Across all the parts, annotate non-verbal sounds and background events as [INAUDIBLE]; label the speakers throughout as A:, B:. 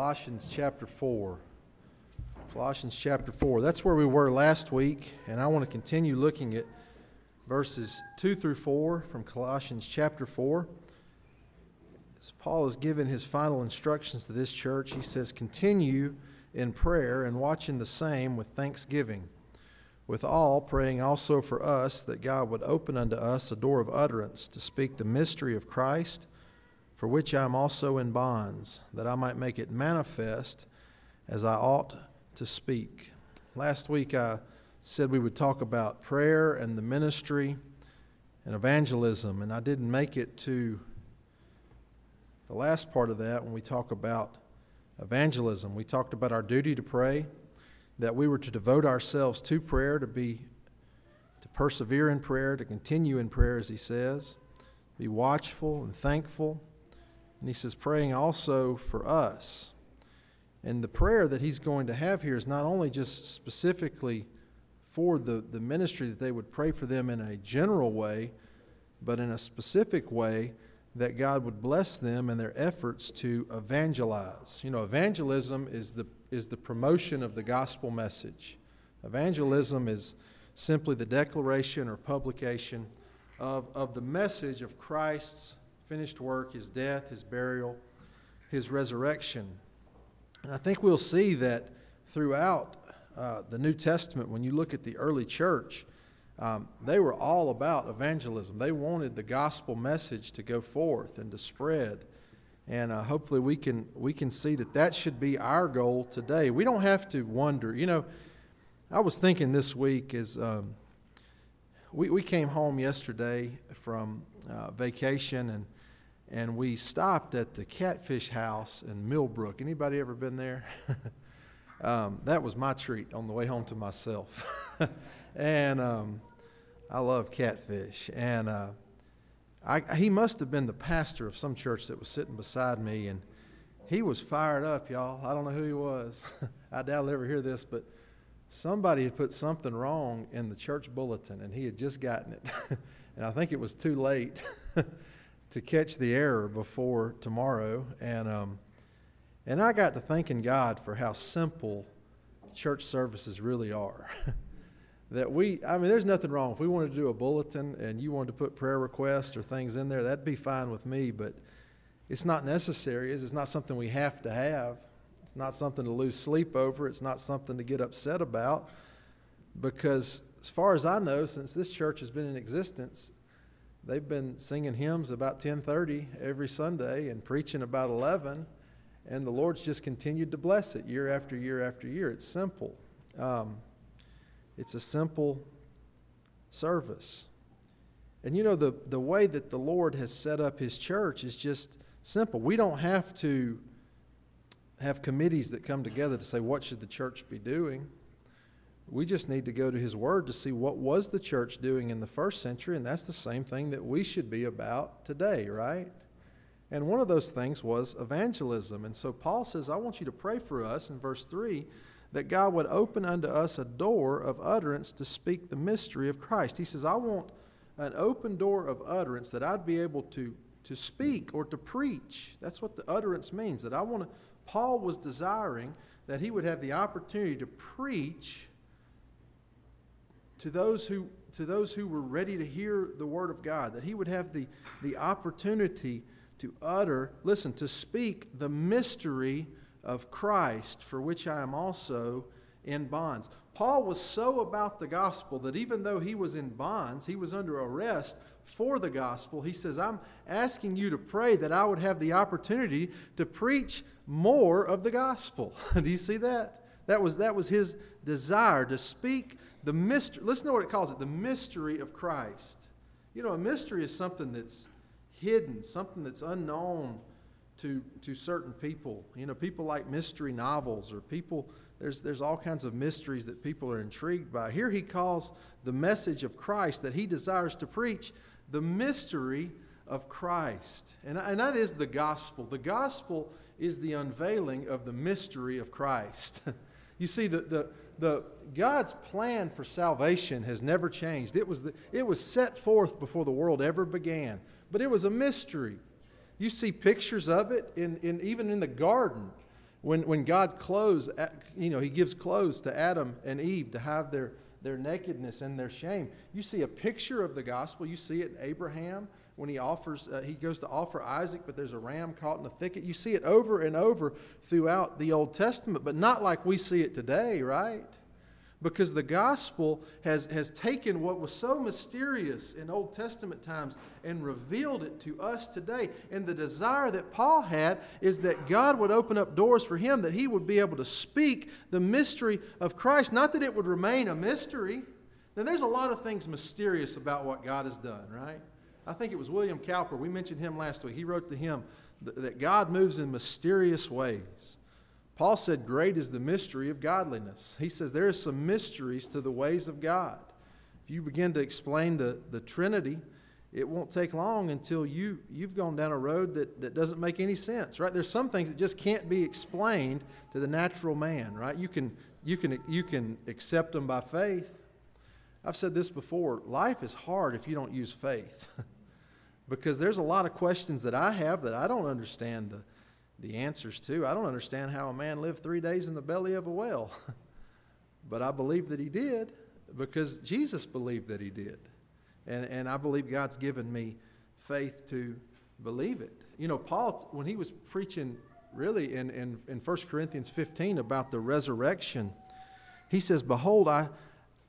A: Colossians chapter 4. Colossians chapter 4. That's where we were last week, and I want to continue looking at verses 2 through 4 from Colossians chapter 4. As Paul has given his final instructions to this church, he says, Continue in prayer and watching the same with thanksgiving. With all, praying also for us that God would open unto us a door of utterance to speak the mystery of Christ for which I am also in bonds, that I might make it manifest as I ought to speak. Last week I said we would talk about prayer and the ministry and evangelism, and I didn't make it to the last part of that when we talk about evangelism. We talked about our duty to pray, that we were to devote ourselves to prayer, to be to persevere in prayer, to continue in prayer as he says, be watchful and thankful and he says, praying also for us. And the prayer that he's going to have here is not only just specifically for the, the ministry that they would pray for them in a general way, but in a specific way that God would bless them in their efforts to evangelize. You know, evangelism is the, is the promotion of the gospel message. Evangelism is simply the declaration or publication of, of the message of Christ's finished work, his death, his burial, his resurrection. And I think we'll see that throughout uh, the New Testament, when you look at the early church, um, they were all about evangelism. They wanted the gospel message to go forth and to spread. And uh, hopefully we can, we can see that that should be our goal today. We don't have to wonder. You know, I was thinking this week as um, we, we came home yesterday from uh, vacation and and we stopped at the Catfish House in Millbrook. Anybody ever been there? [LAUGHS] um, that was my treat on the way home to myself. [LAUGHS] and um, I love catfish. And uh, I, he must have been the pastor of some church that was sitting beside me, and he was fired up, y'all. I don't know who he was. [LAUGHS] I doubt I'll ever hear this, but somebody had put something wrong in the church bulletin, and he had just gotten it. and I think it was too late to catch the error before tomorrow. And, um, and I got to thanking God for how simple church services really are. [LAUGHS] that we, I mean, there's nothing wrong. If we wanted to do a bulletin and you wanted to put prayer requests or things in there, that'd be fine with me, but it's not necessary. It's not something we have to have. It's not something to lose sleep over. It's not something to get upset about because, as far as I know, since this church has been in existence, they've been singing hymns about 10:30 every Sunday and preaching about 11, and the Lord's just continued to bless it year after year after year. It's simple. Um, it's a simple service. And you know, the, the way that the Lord has set up His church is just simple. We don't have to have committees that come together to say, what should the church be doing? We just need to go to his word to see what was the church doing in the first century, and that's the same thing that we should be about today, right? And one of those things was evangelism. And so Paul says, I want you to pray for us in verse 3 that God would open unto us a door of utterance to speak the mystery of Christ. He says, I want an open door of utterance that I'd be able to, to speak or to preach. That's what the utterance means. That I want to, Paul was desiring that he would have the opportunity to preach to those who to those who were ready to hear the word of God, that he would have the, the opportunity to utter, listen, to speak the mystery of Christ, for which I am also in bonds. Paul was so about the gospel that even though he was in bonds, he was under arrest for the gospel. He says, I'm asking you to pray that I would have the opportunity to preach more of the gospel. [LAUGHS] Do you see that? That was, that was his desire to speak the mystery, listen to what it calls it the mystery of Christ. You know, a mystery is something that's hidden, something that's unknown to, to certain people. You know, people like mystery novels or people, there's, there's all kinds of mysteries that people are intrigued by. Here he calls the message of Christ that he desires to preach the mystery of Christ. And, and that is the gospel. The gospel is the unveiling of the mystery of Christ. [LAUGHS] you see, the, the, the, God's plan for salvation has never changed. It was, the, it was set forth before the world ever began, but it was a mystery. You see pictures of it in, in, even in the garden. When, when God clothes, uh, you know, He gives clothes to Adam and Eve to have their, their nakedness and their shame. You see a picture of the gospel. You see it in Abraham when he offers, uh, he goes to offer Isaac, but there's a ram caught in the thicket. You see it over and over throughout the Old Testament, but not like we see it today, right? because the gospel has, has taken what was so mysterious in Old Testament times and revealed it to us today. And the desire that Paul had is that God would open up doors for him, that he would be able to speak the mystery of Christ, not that it would remain a mystery. Now, there's a lot of things mysterious about what God has done, right? I think it was William Cowper, we mentioned him last week. He wrote the hymn that God moves in mysterious ways. Paul said, Great is the mystery of godliness. He says there are some mysteries to the ways of God. If you begin to explain the, the Trinity, it won't take long until you, you've gone down a road that, that doesn't make any sense, right? There's some things that just can't be explained to the natural man, right? You can, you can, you can accept them by faith. I've said this before life is hard if you don't use faith. [LAUGHS] because there's a lot of questions that I have that I don't understand the, the answers to. I don't understand how a man lived three days in the belly of a whale, [LAUGHS] but I believe that he did because Jesus believed that he did. And, and I believe God's given me faith to believe it. You know, Paul, when he was preaching really in, in, in 1 Corinthians 15 about the resurrection, he says, Behold, I,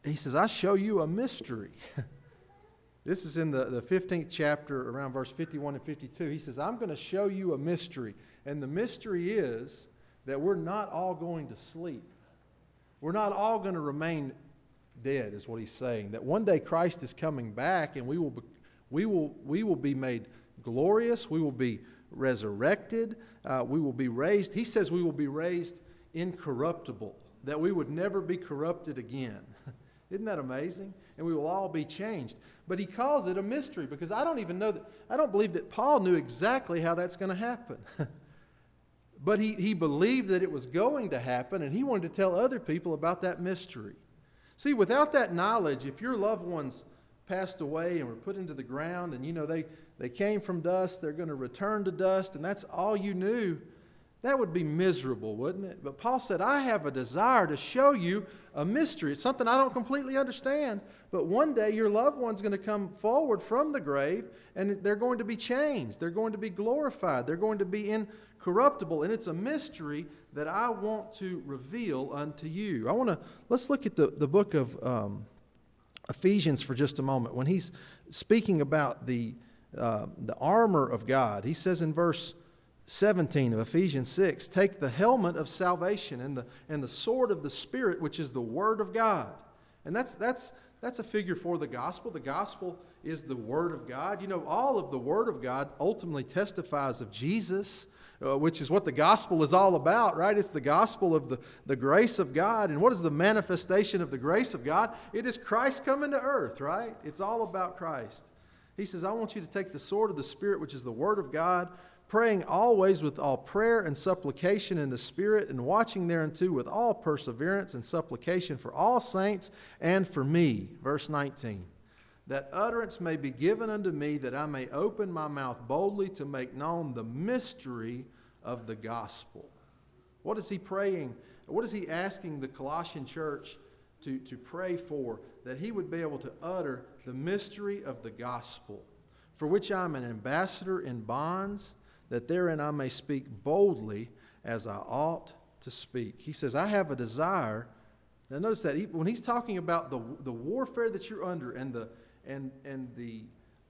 A: he says, I show you a mystery. [LAUGHS] this is in the, the 15th chapter, around verse 51 and 52. He says, I'm going to show you a mystery. And the mystery is that we're not all going to sleep. We're not all going to remain dead, is what he's saying. That one day Christ is coming back and we will be, we will, we will be made glorious. We will be resurrected. Uh, we will be raised. He says we will be raised incorruptible, that we would never be corrupted again. [LAUGHS] Isn't that amazing? And we will all be changed. But he calls it a mystery because I don't even know that, I don't believe that Paul knew exactly how that's going to happen. [LAUGHS] But he, he believed that it was going to happen, and he wanted to tell other people about that mystery. See, without that knowledge, if your loved ones passed away and were put into the ground, and you know they, they came from dust, they're going to return to dust, and that's all you knew, that would be miserable, wouldn't it? But Paul said, I have a desire to show you a mystery. It's something I don't completely understand, but one day your loved one's going to come forward from the grave and they're going to be changed. They're going to be glorified. They're going to be incorruptible. And it's a mystery that I want to reveal unto you. I want to, let's look at the, the book of um, Ephesians for just a moment. When he's speaking about the, uh, the armor of God, he says in verse 17 of Ephesians 6 take the helmet of salvation and the, and the sword of the Spirit, which is the Word of God. And that's, that's, that's a figure for the gospel. The gospel is the Word of God. You know, all of the Word of God ultimately testifies of Jesus, uh, which is what the gospel is all about, right? It's the gospel of the, the grace of God. And what is the manifestation of the grace of God? It is Christ coming to earth, right? It's all about Christ. He says, I want you to take the sword of the Spirit, which is the Word of God praying always with all prayer and supplication in the Spirit, and watching thereunto with all perseverance and supplication for all saints and for me. Verse 19. That utterance may be given unto me, that I may open my mouth boldly to make known the mystery of the gospel. What is he praying? What is he asking the Colossian church to, to pray for? That he would be able to utter the mystery of the gospel, for which I am an ambassador in bonds that therein I may speak boldly as I ought to speak. He says, I have a desire. Now, notice that he, when he's talking about the, the warfare that you're under and the, and, and the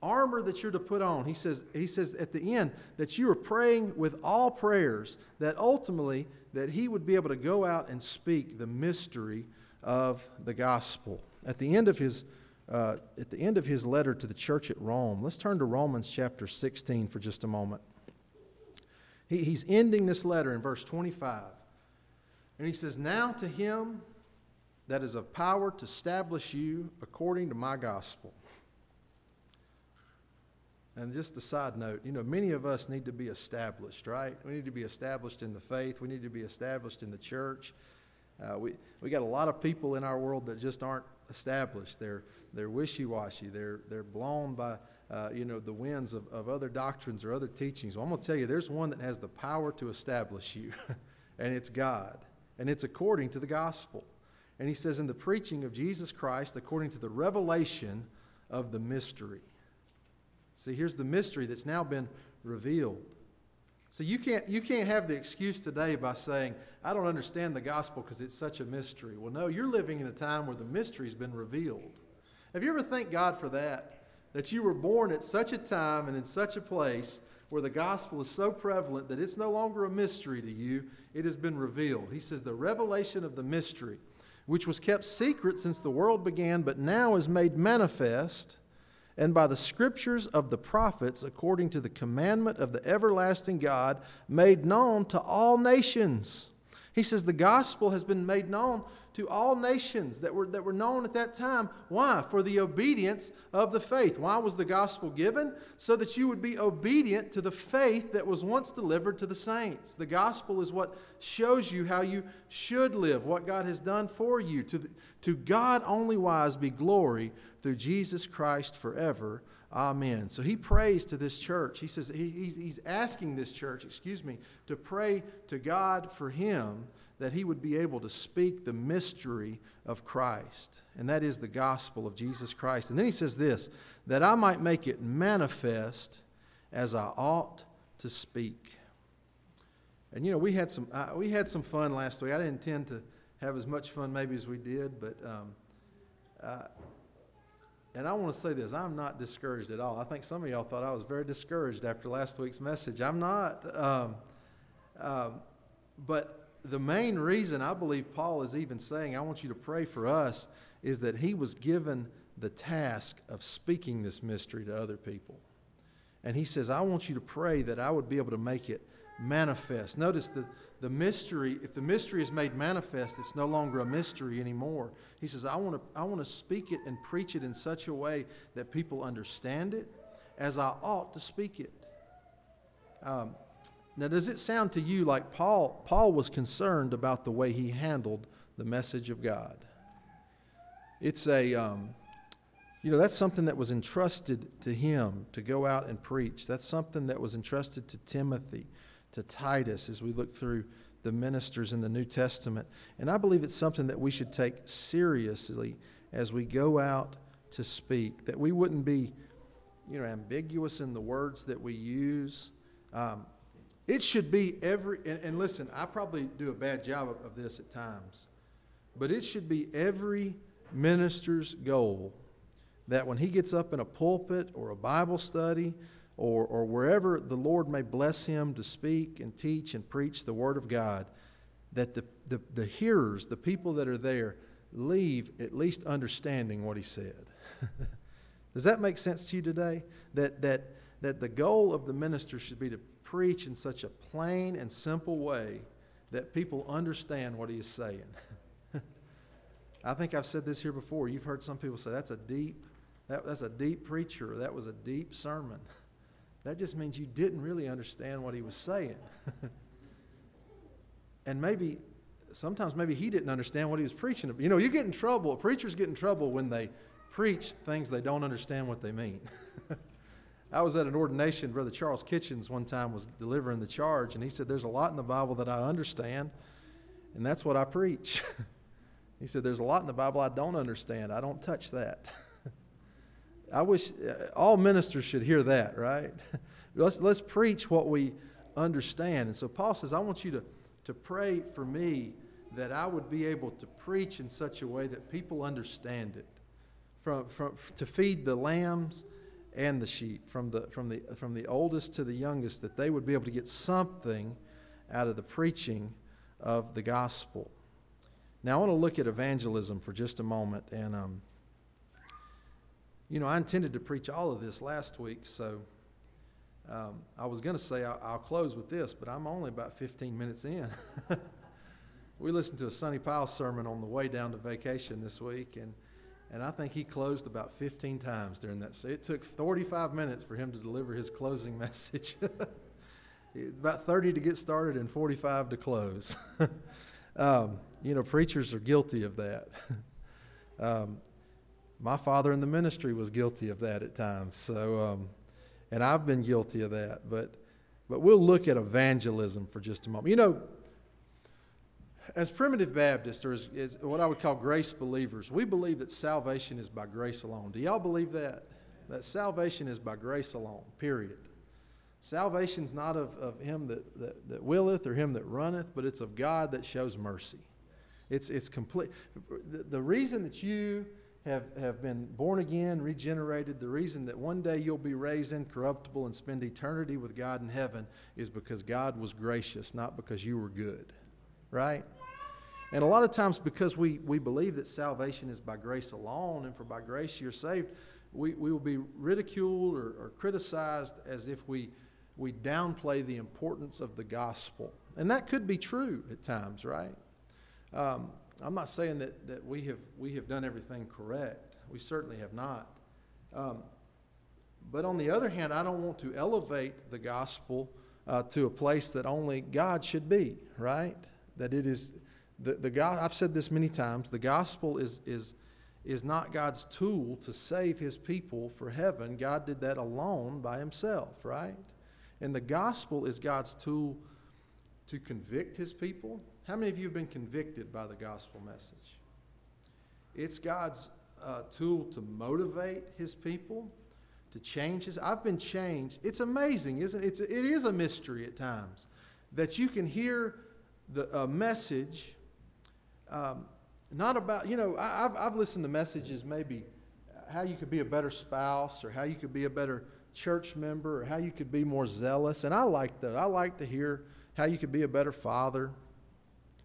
A: armor that you're to put on, he says, he says at the end that you are praying with all prayers that ultimately that he would be able to go out and speak the mystery of the gospel. At the end of his uh, at the end of his letter to the church at Rome, let's turn to Romans chapter 16 for just a moment. He, he's ending this letter in verse 25. And he says, Now to him that is of power to establish you according to my gospel. And just a side note, you know, many of us need to be established, right? We need to be established in the faith. We need to be established in the church. Uh, we we got a lot of people in our world that just aren't established. They're they're wishy-washy. They're they're blown by uh, you know, the winds of, of other doctrines or other teachings. Well, I'm going to tell you, there's one that has the power to establish you. [LAUGHS] and it's God, and it's according to the gospel. And he says, in the preaching of Jesus Christ, according to the revelation of the mystery. See, here's the mystery that's now been revealed. So you can't, you can't have the excuse today by saying, I don't understand the gospel because it's such a mystery. Well, no, you're living in a time where the mystery's been revealed. Have you ever thanked God for that? That you were born at such a time and in such a place where the gospel is so prevalent that it's no longer a mystery to you, it has been revealed. He says, The revelation of the mystery, which was kept secret since the world began, but now is made manifest, and by the scriptures of the prophets, according to the commandment of the everlasting God, made known to all nations. He says, The gospel has been made known to all nations that were, that were known at that time. Why? For the obedience of the faith. Why was the gospel given? So that you would be obedient to the faith that was once delivered to the saints. The gospel is what shows you how you should live, what God has done for you. To, the, to God only wise be glory through Jesus Christ forever. Amen. So he prays to this church. He says he, he's, he's asking this church, excuse me, to pray to God for him that he would be able to speak the mystery of Christ, and that is the gospel of Jesus Christ. And then he says this that I might make it manifest as I ought to speak. And you know, we had some uh, we had some fun last week. I didn't intend to have as much fun maybe as we did, but um, uh, and I want to say this: I'm not discouraged at all. I think some of y'all thought I was very discouraged after last week's message. I'm not. Um, um but the main reason I believe Paul is even saying, I want you to pray for us, is that he was given the task of speaking this mystery to other people. And he says, I want you to pray that I would be able to make it manifest. Notice that the mystery, if the mystery is made manifest, it's no longer a mystery anymore. He says, I want to, I want to speak it and preach it in such a way that people understand it as I ought to speak it. Um, now, does it sound to you like Paul, Paul was concerned about the way he handled the message of God? It's a, um, you know, that's something that was entrusted to him to go out and preach. That's something that was entrusted to Timothy, to Titus, as we look through the ministers in the New Testament. And I believe it's something that we should take seriously as we go out to speak, that we wouldn't be, you know, ambiguous in the words that we use. Um, it should be every, and, and listen, I probably do a bad job of, of this at times, but it should be every minister's goal that when he gets up in a pulpit or a Bible study or, or wherever the Lord may bless him to speak and teach and preach the Word of God, that the, the, the hearers, the people that are there, leave at least understanding what he said. [LAUGHS] Does that make sense to you today? That, that, that the goal of the minister should be to preach in such a plain and simple way that people understand what he is saying. [LAUGHS] I think I've said this here before. You've heard some people say that's a deep, that, that's a deep preacher, that was a deep sermon. [LAUGHS] That just means you didn't really understand what he was saying. [LAUGHS] and maybe, sometimes maybe he didn't understand what he was preaching. You know, you get in trouble, preachers get in trouble when they preach things they don't understand what they mean. I was at an ordination, Brother Charles Kitchens one time was delivering the charge, and he said, There's a lot in the Bible that I understand, and that's what I preach. [LAUGHS] he said, There's a lot in the Bible I don't understand. I don't touch that. [LAUGHS] I wish uh, all ministers should hear that, right? [LAUGHS] let's, let's preach what we understand. And so Paul says, I want you to, to pray for me that I would be able to preach in such a way that people understand it. From, from, to feed the lambs and the sheep, from the, from, the, from the oldest to the youngest, that they would be able to get something out of the preaching of the gospel. Now, I want to look at evangelism for just a moment. And, um, you know, I intended to preach all of this last week, so um, I was going to say I'll, I'll, close with this, but I'm only about 15 minutes in. [LAUGHS] we listened to a Sonny Powell sermon on the way down to vacation this week, and and I think he closed about 15 times during that. So it took 45 minutes for him to deliver his closing [LAUGHS] message. about 30 to get started and 45 to close. [LAUGHS] um, you know, preachers are guilty of that. [LAUGHS] um, my father in the ministry was guilty of that at times. So, um, and I've been guilty of that. But, but we'll look at evangelism for just a moment. You know, as primitive Baptists, or as, as, what I would call grace believers, we believe that salvation is by grace alone. Do y'all believe that? That salvation is by grace alone, period. Salvation's not of, of him that, that, that willeth or him that runneth, but it's of God that shows mercy. It's, it's complete. The, reason that you have, have been born again, regenerated, the reason that one day you'll be raised incorruptible and spend eternity with God in heaven is because God was gracious, not because you were good. Right? And a lot of times, because we, we believe that salvation is by grace alone, and for by grace you're saved, we, we will be ridiculed or, or criticized as if we, we downplay the importance of the gospel. And that could be true at times, right? Um, I'm not saying that, that we, have, we have done everything correct. We certainly have not. Um, but on the other hand, I don't want to elevate the gospel uh, to a place that only God should be, right? That it is, the, the God, I've said this many times, the gospel is, is, is not God's tool to save his people for heaven. God did that alone by himself, right? And the gospel is God's tool to convict his people. How many of you have been convicted by the gospel message? It's God's uh, tool to motivate his people, to change his. I've been changed. It's amazing, isn't it? It's, it is a mystery at times that you can hear the message. Um, not about, you know, I, have I've listened to messages maybe how you could be a better spouse or how you could be a better church member or how you could be more zealous. And I like that. I like to hear how you could be a better father.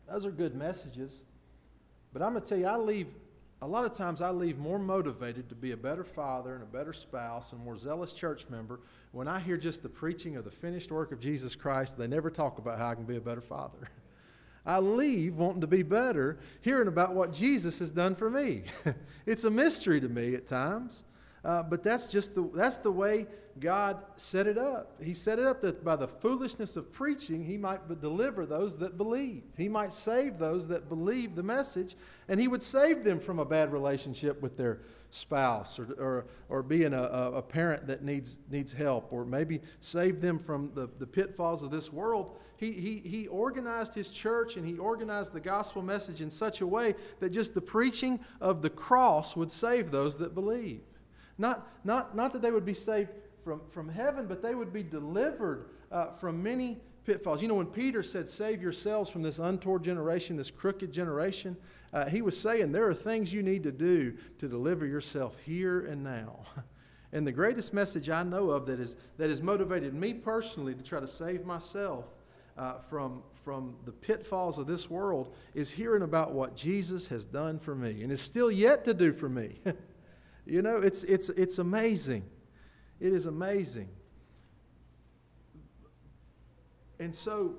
A: Those are good messages. But I'm going to tell you, I leave, a lot of times I leave more motivated to be a better father and a better spouse and more zealous church member when I hear just the preaching of the finished work of Jesus Christ. They never talk about how I can be a better father. [LAUGHS] I leave wanting to be better, hearing about what Jesus has done for me. [LAUGHS] it's a mystery to me at times, uh, but that's just the, that's the way God set it up. He set it up that by the foolishness of preaching, He might deliver those that believe. He might save those that believe the message, and He would save them from a bad relationship with their spouse or, or, or being a, a parent that needs, needs help, or maybe save them from the, the pitfalls of this world he, he, he organized his church and he organized the gospel message in such a way that just the preaching of the cross would save those that believe. Not, not, not that they would be saved from, from heaven, but they would be delivered uh, from many pitfalls. You know, when Peter said, Save yourselves from this untoward generation, this crooked generation, uh, he was saying there are things you need to do to deliver yourself here and now. [LAUGHS] And the greatest message I know of that, is, that has motivated me personally to try to save myself uh, from, from the pitfalls of this world is hearing about what Jesus has done for me and is still yet to do for me. [LAUGHS] you know, it's, it's, it's amazing. It is amazing. And so,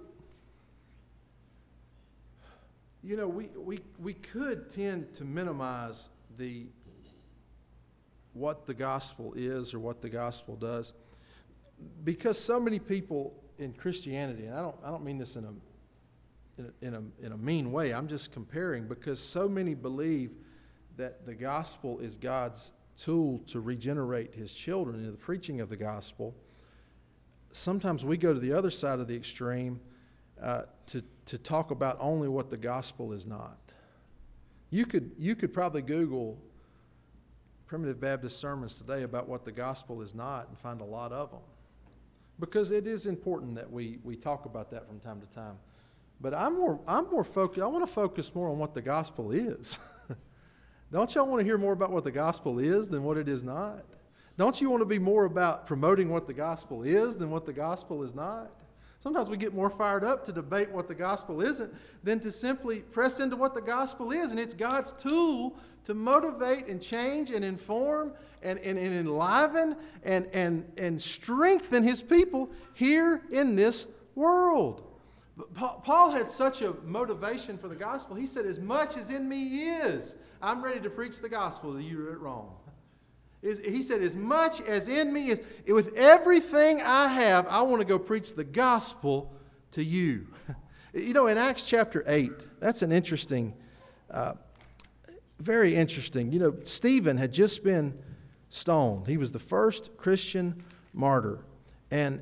A: you know, we, we, we could tend to minimize the what the gospel is or what the gospel does because so many people in Christianity, and I don't, I don't mean this in a, in a, in a, in a mean way, I'm just comparing because so many believe that the gospel is God's tool to regenerate his children in the preaching of the gospel. Sometimes we go to the other side of the extreme uh, to, to talk about only what the gospel is not. You could, you could probably Google primitive Baptist sermons today about what the gospel is not and find a lot of them because it is important that we, we talk about that from time to time. But I'm more, I'm more focused, I want to focus more on what the gospel is. [LAUGHS] Don't y'all want to hear more about what the gospel is than what it is not? Don't you want to be more about promoting what the gospel is than what the gospel is not? Sometimes we get more fired up to debate what the gospel isn't than to simply press into what the gospel is. And it's God's tool to motivate and change and inform and, and, and enliven and, and, and strengthen his people here in this world. Paul had such a motivation for the gospel. He said, As much as in me is, I'm ready to preach the gospel to you at Rome. He said, As much as in me is, with everything I have, I want to go preach the gospel to you. [LAUGHS] You know, in Acts chapter 8, that's an interesting, uh, very interesting. You know, Stephen had just been stoned. He was the first Christian martyr. And,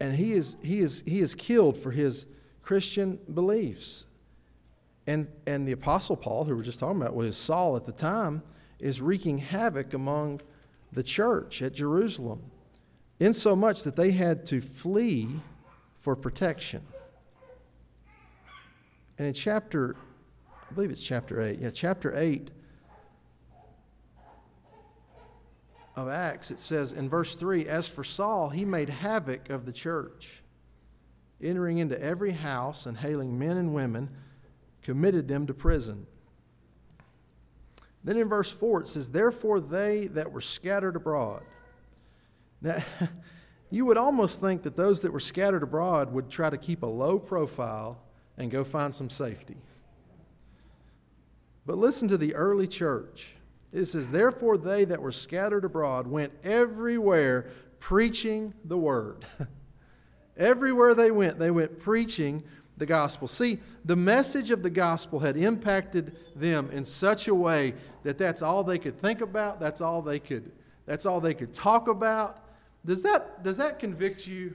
A: and he, is, he, is, he is killed for his Christian beliefs. And, and the Apostle Paul, who we're just talking about, was Saul at the time, is wreaking havoc among the church at Jerusalem, insomuch that they had to flee for protection. And in chapter, I believe it's chapter 8, yeah, chapter 8 of Acts, it says in verse 3 As for Saul, he made havoc of the church, entering into every house and hailing men and women committed them to prison. Then in verse 4 it says, Therefore they that were scattered abroad. Now, [LAUGHS] you would almost think that those that were scattered abroad would try to keep a low profile and go find some safety. But listen to the early church. It says, Therefore they that were scattered abroad went everywhere preaching the word. [LAUGHS] everywhere they went, they went preaching the gospel. See, the message of the gospel had impacted them in such a way that that's all they could think about, that's all they could that's all they could talk about. Does that does that convict you?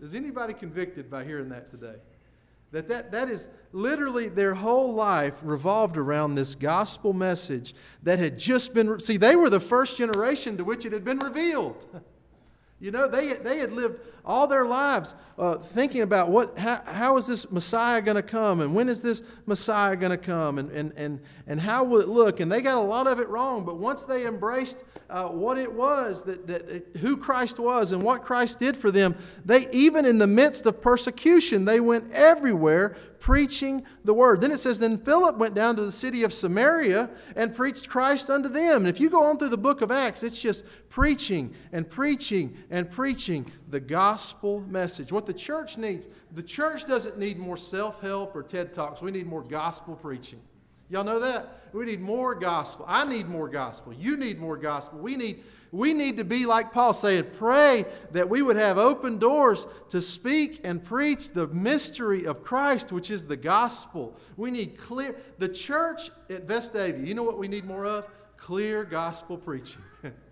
A: Is anybody convicted by hearing that today? That, that that is literally their whole life revolved around this gospel message that had just been see they were the first generation to which it had been revealed. [LAUGHS] You know, they, they had lived all their lives uh, thinking about what, how, how is this Messiah going to come and when is this Messiah going to come and, and, and, and how will it look? And they got a lot of it wrong, but once they embraced uh, what it was, that, that, who Christ was and what Christ did for them, they, even in the midst of persecution, they went everywhere preaching the word. Then it says, Then Philip went down to the city of Samaria and preached Christ unto them. And if you go on through the book of Acts, it's just preaching and preaching and preaching the gospel message. What the church needs, the church doesn't need more self help or TED Talks. We need more gospel preaching. Y'all know that? We need more gospel. I need more gospel. You need more gospel. We need we need to be like Paul saying, pray that we would have open doors to speak and preach the mystery of Christ, which is the gospel. We need clear, the church at Vestavia, you know what we need more of? Clear gospel preaching. [LAUGHS]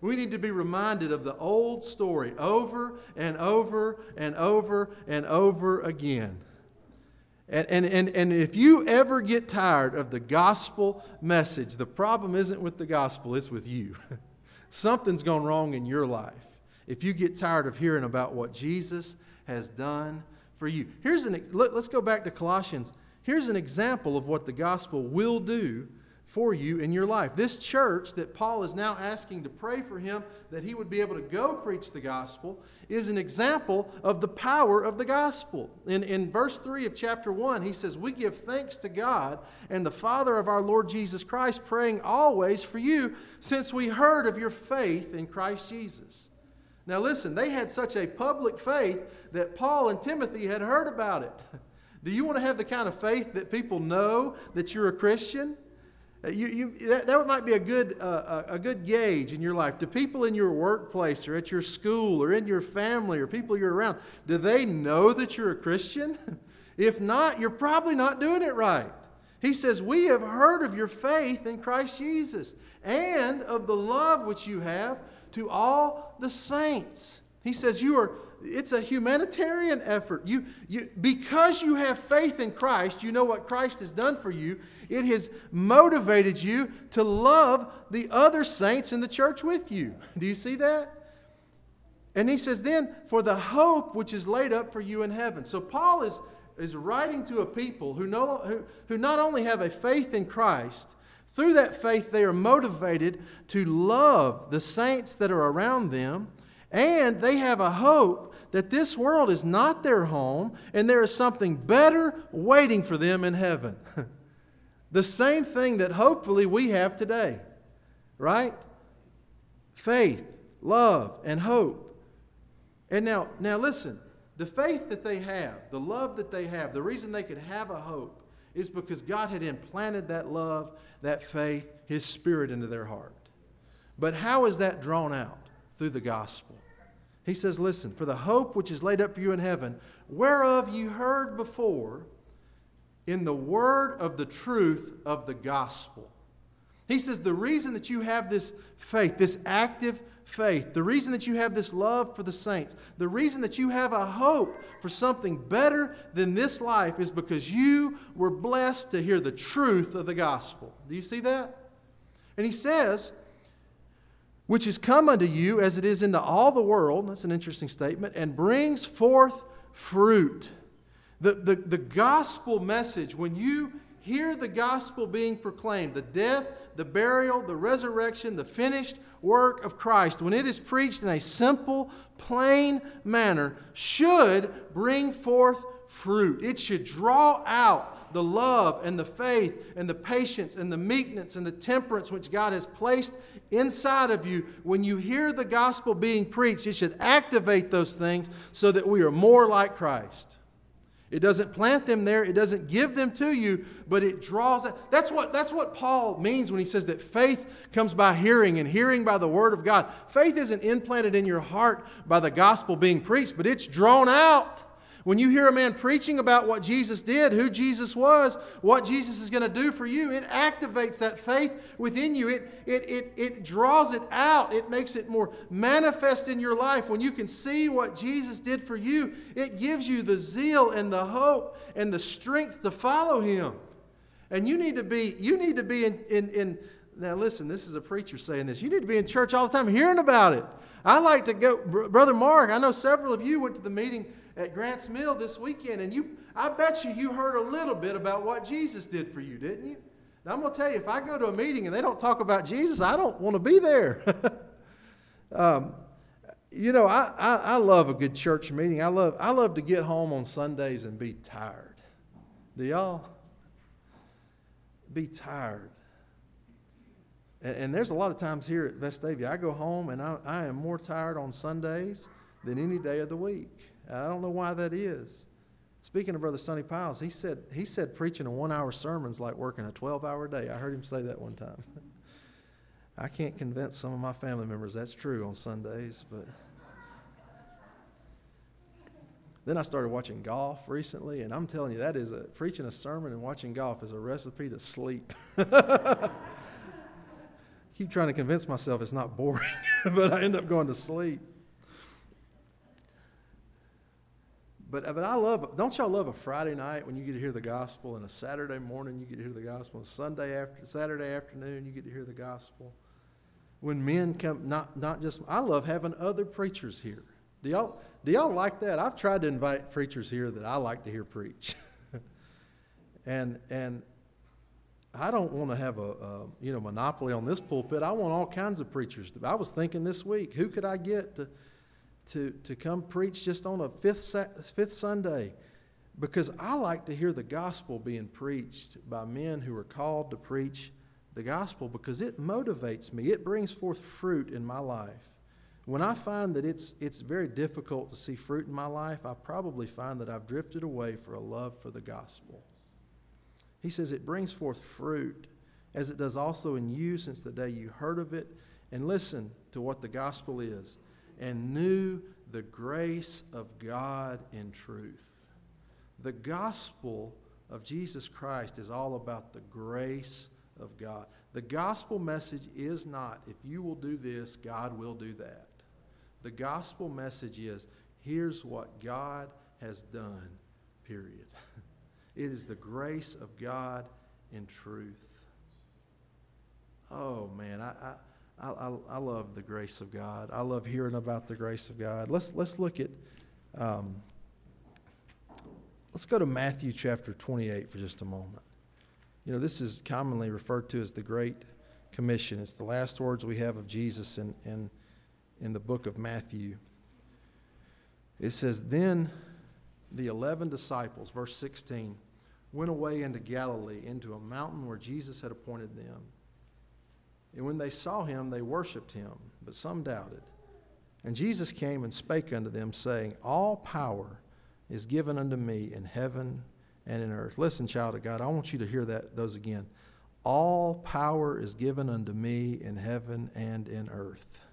A: we need to be reminded of the old story over and over and over and over again. And, and, and, and if you ever get tired of the gospel message, the problem isn't with the gospel, it's with you. [LAUGHS] Something's gone wrong in your life if you get tired of hearing about what Jesus has done for you. Here's an let, us go back to Colossians. Here's an example of what the gospel will do for you in your life. This church that Paul is now asking to pray for him that he would be able to go preach the gospel is an example of the power of the gospel. In, in verse 3 of chapter 1, he says, We give thanks to God and the Father of our Lord Jesus Christ, praying always for you, since we heard of your faith in Christ Jesus. Now, listen, they had such a public faith that Paul and Timothy had heard about it. [LAUGHS] Do you want to have the kind of faith that people know that you're a Christian? Uh, you, you, that, that might be a good, uh, a good gauge in your life. Do people in your workplace or at your school or in your family or people you're around, do they know that you're a Christian? [LAUGHS] if not, you're probably not doing it right. He says, We have heard of your faith in Christ Jesus and of the love which you have to all the saints. He says, You are it's a humanitarian effort. You, you, because you have faith in Christ, you know what Christ has done for you. It has motivated you to love the other saints in the church with you. Do you see that? And he says, then, for the hope which is laid up for you in heaven. So Paul is, is writing to a people who, know, who, who not only have a faith in Christ, through that faith, they are motivated to love the saints that are around them, and they have a hope that this world is not their home and there is something better waiting for them in heaven. [LAUGHS] the same thing that hopefully we have today, right? Faith, love, and hope. And now, now listen, the faith that they have, the love that they have, the reason they could have a hope is because God had implanted that love, that faith, His Spirit into their heart. But how is that drawn out? Through the gospel. He says, Listen, for the hope which is laid up for you in heaven, whereof you heard before in the word of the truth of the gospel. He says the reason that you have this faith, this active faith, the reason that you have this love for the saints, the reason that you have a hope for something better than this life is because you were blessed to hear the truth of the gospel. Do you see that? And he says, which is come unto you as it is into all the world, that's an interesting statement, and brings forth fruit. The, the, the gospel message, when you hear the gospel being proclaimed, the death, the burial, the resurrection, the finished work of Christ, when it is preached in a simple, plain manner, should bring forth fruit. It should draw out the love and the faith and the patience and the meekness and the temperance which God has placed inside of you. When you hear the gospel being preached, it should activate those things so that we are more like Christ. It doesn't plant them there, it doesn't give them to you, but it draws it. That's what, that's what Paul means when he says that faith comes by hearing and hearing by the word of God. Faith isn't implanted in your heart by the gospel being preached, but it's drawn out. When you hear a man preaching about what Jesus did, who Jesus was, what Jesus is going to do for you, it activates that faith within you. It, it, it, it draws it out. It makes it more manifest in your life. When you can see what Jesus did for you, it gives you the zeal and the hope and the strength to follow him. And you need to be, you need to be in, in, in now listen, this is a preacher saying this. You need to be in church all the time hearing about it. I like to go, Brother Mark, I know several of you went to the meeting at Grant's Mill this weekend, and you, I bet you, you heard a little bit about what Jesus did for you, didn't you? Now, I'm going to tell you, if I go to a meeting and they don't talk about Jesus, I don't want to be there. [LAUGHS] um, you know, I, I, I, love a good church meeting. I love, I love to get home on Sundays and be tired. Do y'all? Be tired. And, and there's a lot of times here at Vestavia, I go home and I, I am more tired on Sundays than any day of the week. I don't know why that is. Speaking of Brother Sonny Pyles, he said, he said preaching a one hour sermon is like working a 12 hour day. I heard him say that one time. [LAUGHS] I can't convince some of my family members that's true on Sundays, but. Then I started watching golf recently, and I'm telling you, that is a preaching a sermon and watching golf is a recipe to sleep. [LAUGHS] Keep trying to convince myself it's not boring, [LAUGHS] but I end up going to sleep. But, but I love, don't y'all love a Friday night when you get to hear the gospel, and a Saturday morning you get to hear the gospel, and Sunday after, Saturday afternoon you get to hear the gospel? When men come, not, not just, I love having other preachers here. Do y'all, do y'all like that? I've tried to invite preachers here that I like to hear preach. [LAUGHS] and, and I don't want to have a, a, you know monopoly on this pulpit. I want all kinds of preachers. I was thinking this week, who could I get to to, to come preach just on a fifth, fifth Sunday because I like to hear the gospel being preached by men who are called to preach the gospel because it motivates me. It brings forth fruit in my life. When I find that it's, it's very difficult to see fruit in my life, I probably find that I've drifted away for a love for the gospel. He says it brings forth fruit, as it does also in you since the day you heard of it. And listen to what the gospel is and knew the grace of God in truth. The gospel of Jesus Christ is all about the grace of God. The gospel message is not, if you will do this, God will do that. The gospel message is, here's what God has done, period. [LAUGHS] It is the grace of God in truth. Oh, man, I, I I, I, I, love the grace of God. I love hearing about the grace of God. Let's, let's look at, um, let's go to Matthew chapter 28 for just a moment. You know, this is commonly referred to as the Great Commission. It's the last words we have of Jesus in, in, in the book of Matthew. It says, Then the eleven disciples, verse 16, went away into Galilee, into a mountain where Jesus had appointed them. And when they saw him, they worshipped him, but some doubted. And Jesus came and spake unto them, saying, All power is given unto me in heaven and in earth. Listen, child of God, I want you to hear that those again. All power is given unto me in heaven and in earth.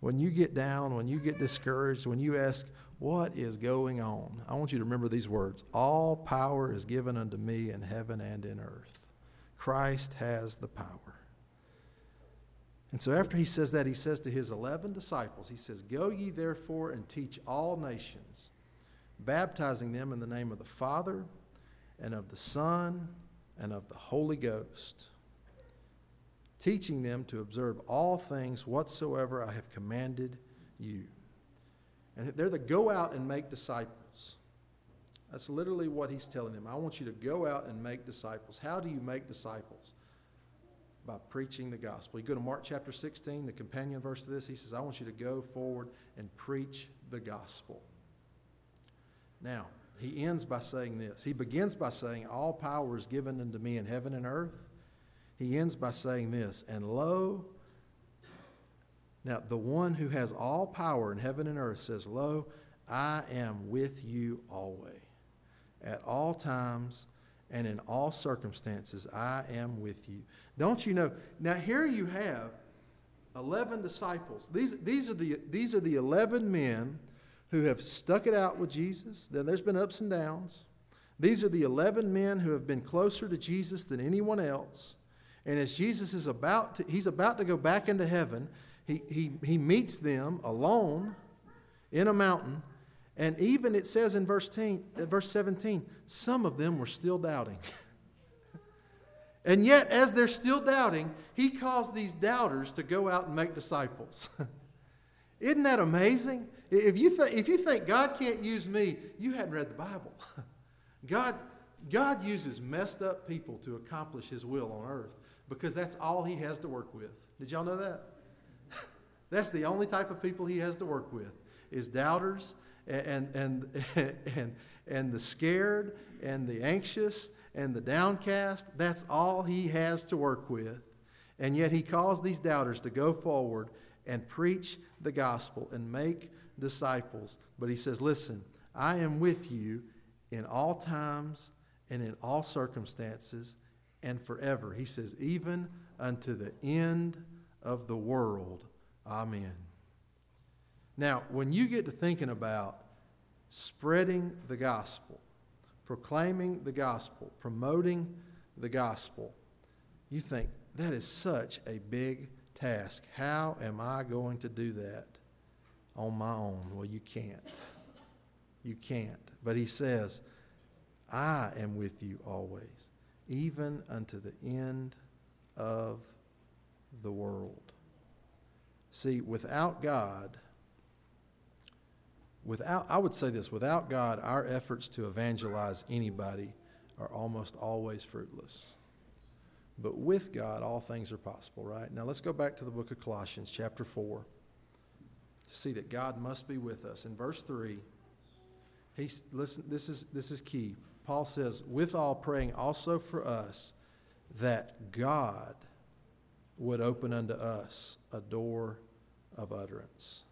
A: When you get down, when you get discouraged, when you ask, What is going on? I want you to remember these words All power is given unto me in heaven and in earth. Christ has the power. And so after he says that, he says to his 11 disciples, he says, Go ye therefore and teach all nations, baptizing them in the name of the Father and of the Son and of the Holy Ghost, teaching them to observe all things whatsoever I have commanded you. And they're the go out and make disciples. That's literally what he's telling them. I want you to go out and make disciples. How do you make disciples? By preaching the gospel. You go to Mark chapter 16, the companion verse to this. He says, I want you to go forward and preach the gospel. Now, he ends by saying this. He begins by saying, All power is given unto me in heaven and earth. He ends by saying this, And lo, now the one who has all power in heaven and earth says, Lo, I am with you always. At all times and in all circumstances, I am with you. Don't you know? Now, here you have 11 disciples. These, these, are, the, these are the 11 men who have stuck it out with Jesus. Then there's been ups and downs. These are the 11 men who have been closer to Jesus than anyone else. And as Jesus is about to, he's about to go back into heaven, he, he, he meets them alone in a mountain. And even it says in verse, 10, uh, verse 17, some of them were still doubting. [LAUGHS] and yet, as they're still doubting, he calls these doubters to go out and make disciples. [LAUGHS] Isn't that amazing? If you, th- if you think God can't use me, you hadn't read the Bible. [LAUGHS] God, God uses messed up people to accomplish His will on earth because that's all He has to work with. Did y'all know that? that's the only type of people He has to work with is doubters and, and, [LAUGHS] and, and the scared and the anxious and the downcast. That's all He has to work with. And yet He calls these doubters to go forward and preach the gospel and make disciples. But he says, Listen, I am with you in all times and in all circumstances and forever. He says, even unto the end of the world. Amen. Now, when you get to thinking about spreading the gospel, proclaiming the gospel, promoting the gospel, you think that is such a big task. How am I going to do that? on my own. Well, you can't. You can't. But he says, I am with you always, even unto the end of the world. See, without God, without I would say this, without God, our efforts to evangelize anybody are almost always fruitless. But with God, all things are possible, right? Now let's go back to the book of Colossians, chapter 4 to see that God must be with us. In verse 3, he's, listen, this is, this is key. Paul says, with all praying also for us that God would open unto us a door of utterance.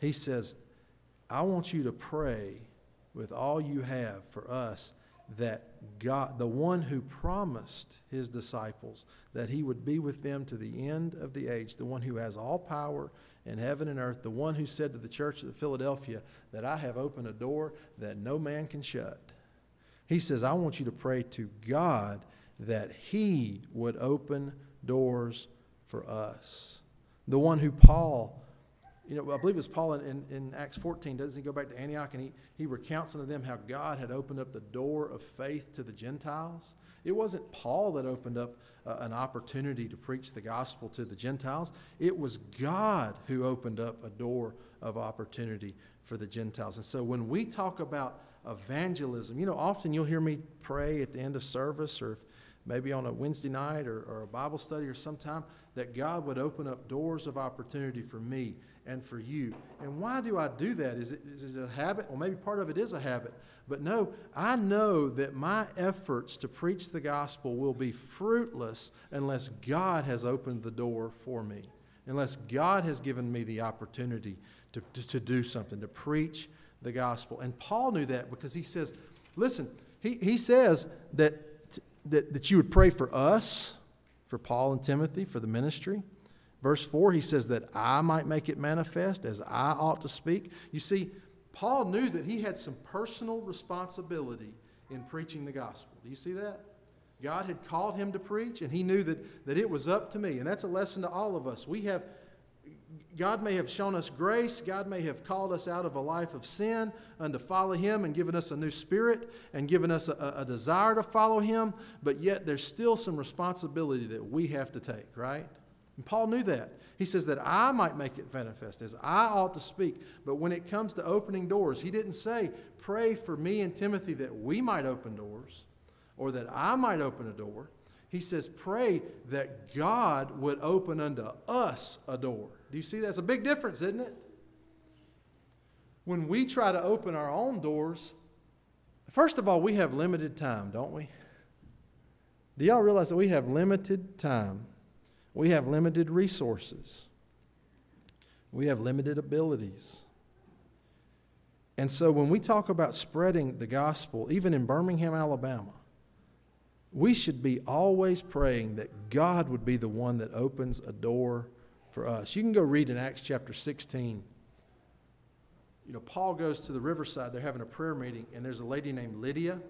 A: He says, I want you to pray with all you have for us that God, the one who promised his disciples that he would be with them to the end of the age, the one who has all power in heaven and earth, the one who said to the church of Philadelphia that I have opened a door that no man can shut. He says, I want you to pray to God that he would open doors for us. The one who Paul, you know, I believe it was Paul in, in, in Acts 14, doesn't he go back to Antioch and he, he recounts unto them how God had opened up the door of faith to the Gentiles? It wasn't Paul that opened up uh, an opportunity to preach the gospel to the Gentiles, it was God who opened up a door of opportunity for the Gentiles. And so when we talk about evangelism, you know, often you'll hear me pray at the end of service or if, maybe on a Wednesday night or, or a Bible study or sometime that God would open up doors of opportunity for me and for you. And why do I do that? Is it, is it a habit? Well, maybe part of it is a habit. But no, I know that my efforts to preach the gospel will be fruitless unless God has opened the door for me, unless God has given me the opportunity to, to, to do something, to preach the gospel. And Paul knew that because he says, listen, he, he says that, that, that you would pray for us, for Paul and Timothy, for the ministry. Verse 4, he says that I might make it manifest as I ought to speak. You see, Paul knew that he had some personal responsibility in preaching the gospel. Do you see that? God had called him to preach, and he knew that, that it was up to me. And that's a lesson to all of us. We have, God may have shown us grace. God may have called us out of a life of sin and to follow him and given us a new spirit and given us a, a desire to follow him. But yet there's still some responsibility that we have to take, right? And Paul knew that. He says that I might make it manifest, as I ought to speak. But when it comes to opening doors, he didn't say, Pray for me and Timothy that we might open doors or that I might open a door. He says, Pray that God would open unto us a door. Do you see that's a big difference, isn't it? When we try to open our own doors, first of all, we have limited time, don't we? Do y'all realize that we have limited time? We have limited resources. We have limited abilities. And so when we talk about spreading the gospel, even in Birmingham, Alabama, we should be always praying that God would be the one that opens a door for us. You can go read in Acts chapter 16. You know, Paul goes to the riverside, they're having a prayer meeting, and there's a lady named Lydia.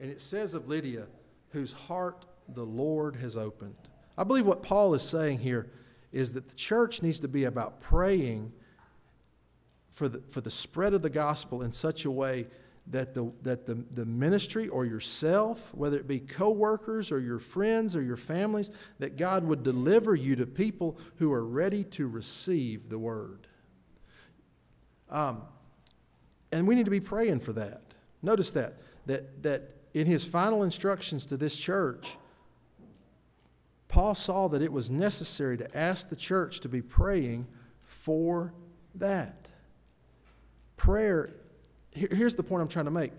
A: And it says of Lydia, whose heart the Lord has opened. I believe what Paul is saying here is that the church needs to be about praying for the, for the spread of the gospel in such a way that the, that the, the ministry or yourself, whether it be co-workers or your friends or your families, that God would deliver you to people who are ready to receive the word. Um, and we need to be praying for that. Notice that, that, that in his final instructions to this church, Paul saw that it was necessary to ask the church to be praying for that. Prayer, here's the point I'm trying to make.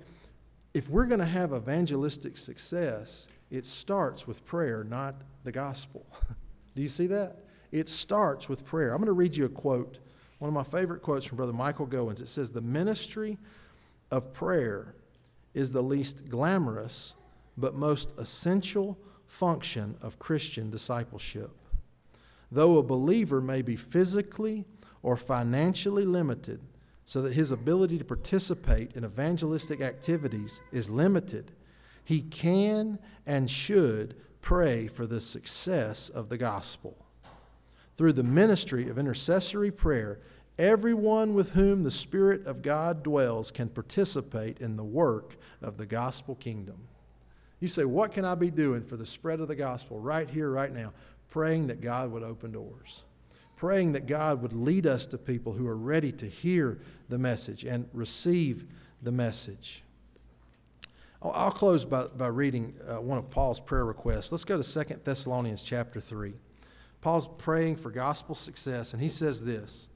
A: If we're going to have evangelistic success, it starts with prayer, not the gospel. [LAUGHS] Do you see that? It starts with prayer. I'm going to read you a quote, one of my favorite quotes from Brother Michael Gowens. It says, The ministry of prayer is the least glamorous but most essential function of Christian discipleship. Though a believer may be physically or financially limited so that his ability to participate in evangelistic activities is limited, he can and should pray for the success of the gospel. Through the ministry of intercessory prayer, everyone with whom the Spirit of God dwells can participate in the work of the gospel kingdom. You say, What can I be doing for the spread of the gospel right here, right now? Praying that God would open doors. Praying that God would lead us to people who are ready to hear the message and receive the message. I'll close by, by reading uh, one of Paul's prayer requests. Let's go to 2 Thessalonians chapter 3. Paul's praying for gospel success, and he says this.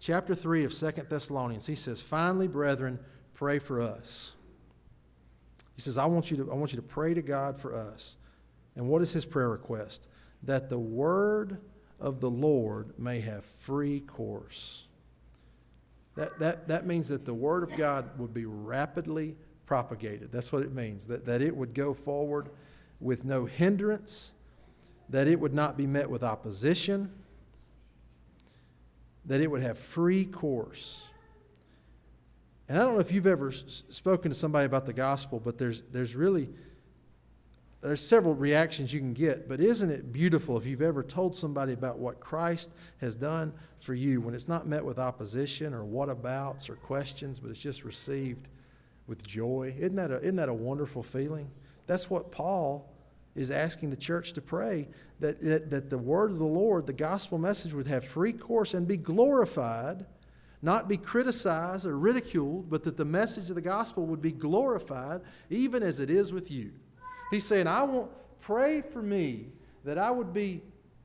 A: Chapter 3 of 2 Thessalonians, he says, Finally, brethren, pray for us he says, I want you to, I want you to pray to God for us. And what is his prayer request? That the word of the Lord may have free course. That, that, that means that the word of God would be rapidly propagated. That's what it means. That, that it would go forward with no hindrance, that it would not be met with opposition, that it would have free course. And I don't know if you've ever spoken to somebody about the gospel, but there's, there's really there's several reactions you can get, but isn't it beautiful if you've ever told somebody about what Christ has done for you when it's not met with opposition or whatabouts or questions, but it's just received with joy? Isn't that a, isn't that a wonderful feeling? That's what Paul is asking the church to pray that, that, that the word of the Lord, the gospel message, would have free course and be glorified not be criticized or ridiculed, but that the message of the gospel would be glorified, even as it is with you. He's saying, I want, pray for me that I would be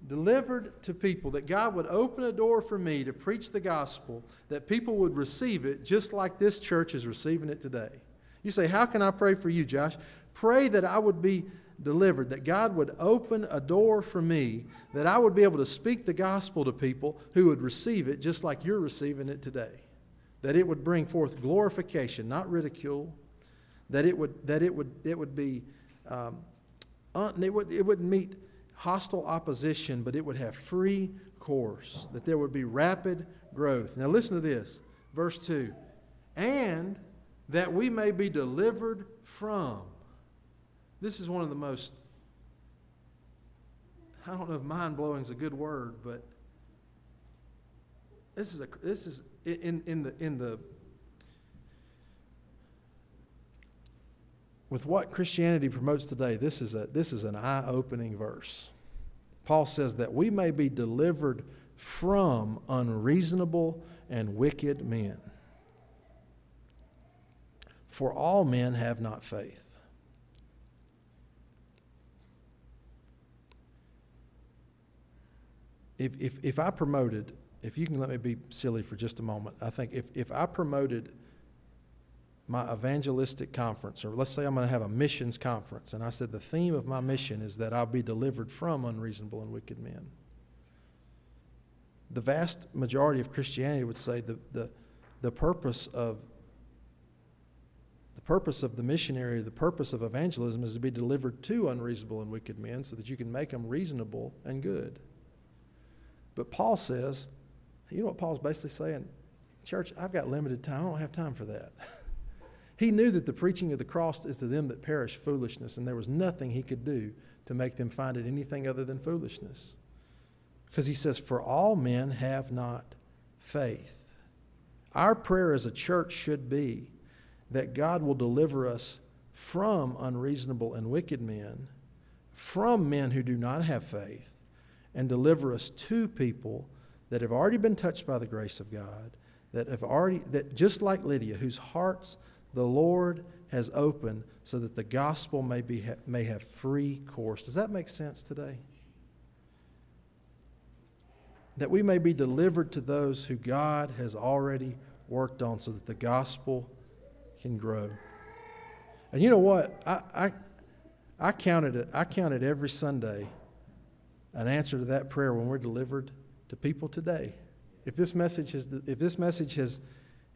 A: delivered to people, that God would open a door for me to preach the gospel, that people would receive it just like this church is receiving it today. You say, How can I pray for you, Josh? Pray that I would be delivered, that God would open a door for me, that I would be able to speak the gospel to people who would receive it just like you're receiving it today. That it would bring forth glorification, not ridicule. That it would, that it would, it would be, um, un, it, would, it wouldn't meet hostile opposition, but it would have free course. That there would be rapid growth. Now listen to this, verse 2. And that we may be delivered from this is one of the most, I don't know if mind blowing is a good word, but this is a, this is in, in the, in the, with what Christianity promotes today, this is, a, this is an eye opening verse. Paul says that we may be delivered from unreasonable and wicked men. For all men have not faith. If, if, if I promoted, if you can let me be silly for just a moment, I think if, if I promoted my evangelistic conference, or let's say I'm going to have a missions conference, and I said the theme of my mission is that I'll be delivered from unreasonable and wicked men. The vast majority of Christianity would say the, the, the purpose of the purpose of the missionary, the purpose of evangelism is to be delivered to unreasonable and wicked men so that you can make them reasonable and good. But Paul says, you know what Paul's basically saying? Church, I've got limited time. I don't have time for that. [LAUGHS] he knew that the preaching of the cross is to them that perish foolishness, and there was nothing he could do to make them find it anything other than foolishness. Because he says, For all men have not faith. Our prayer as a church should be that God will deliver us from unreasonable and wicked men, from men who do not have faith, and deliver us to people that have already been touched by the grace of God, that have already, that just like Lydia, whose hearts the Lord has opened so that the gospel may, be, may have free course. Does that make sense today? That we may be delivered to those who God has already worked on so that the gospel can grow. And you know what? I, I, I counted it. I counted every Sunday an answer to that prayer when we're delivered to people today. If this message has, if this message has,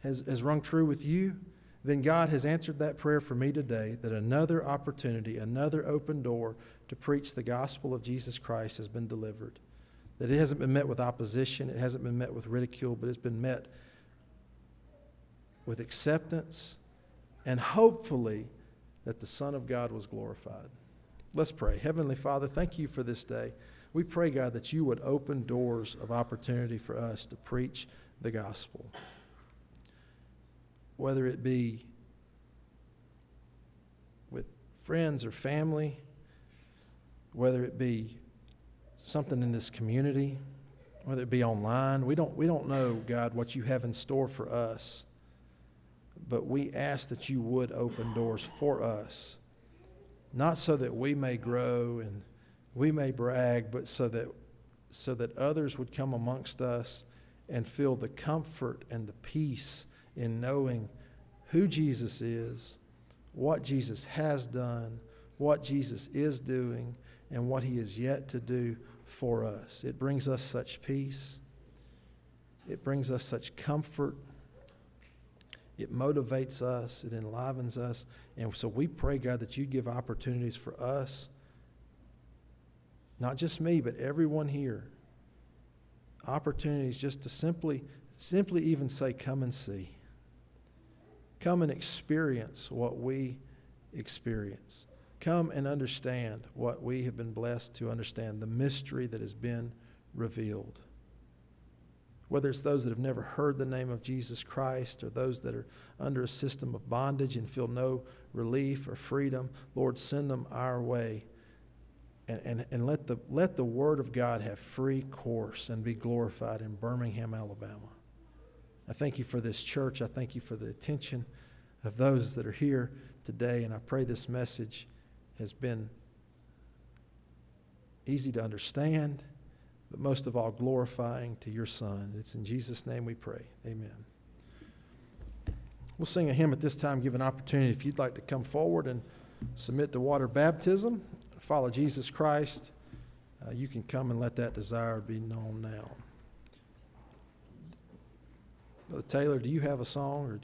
A: has, has rung true with you, then God has answered that prayer for me today that another opportunity, another open door to preach the gospel of Jesus Christ has been delivered. That it hasn't been met with opposition, it hasn't been met with ridicule, but it's been met with acceptance and hopefully that the Son of God was glorified. Let's pray. Heavenly Father, thank you for this day. We pray, God, that you would open doors of opportunity for us to preach the gospel. Whether it be with friends or family, whether it be something in this community, whether it be online. We don't, we don't know, God, what you have in store for us but we ask that you would open doors for us, not so that we may grow and we may brag, but so that, so that others would come amongst us and feel the comfort and the peace in knowing who Jesus is, what Jesus has done, what Jesus is doing, and what he is yet to do for us. It brings us such peace. It brings us such comfort it motivates us, it enlivens us. And so we pray, God, that you give opportunities for us, not just me, but everyone here. Opportunities just to simply, simply even say, Come and see. Come and experience what we experience. Come and understand what we have been blessed to understand, the mystery that has been revealed whether it's those that have never heard the name of Jesus Christ or those that are under a system of bondage and feel no relief or freedom, Lord, send them our way. And, and, and let, the, let the Word of God have free course and be glorified in Birmingham, Alabama. I thank you for this church. I thank you for the attention of those that are here today. And I pray this message has been easy to understand but most of all, glorifying to your Son. It's in Jesus' name we pray. Amen. We'll sing a hymn at this time, give an opportunity if you'd like to come forward and submit to water baptism, follow Jesus Christ. Uh, you can come and let that desire be known now. Brother Taylor, do you have a song or?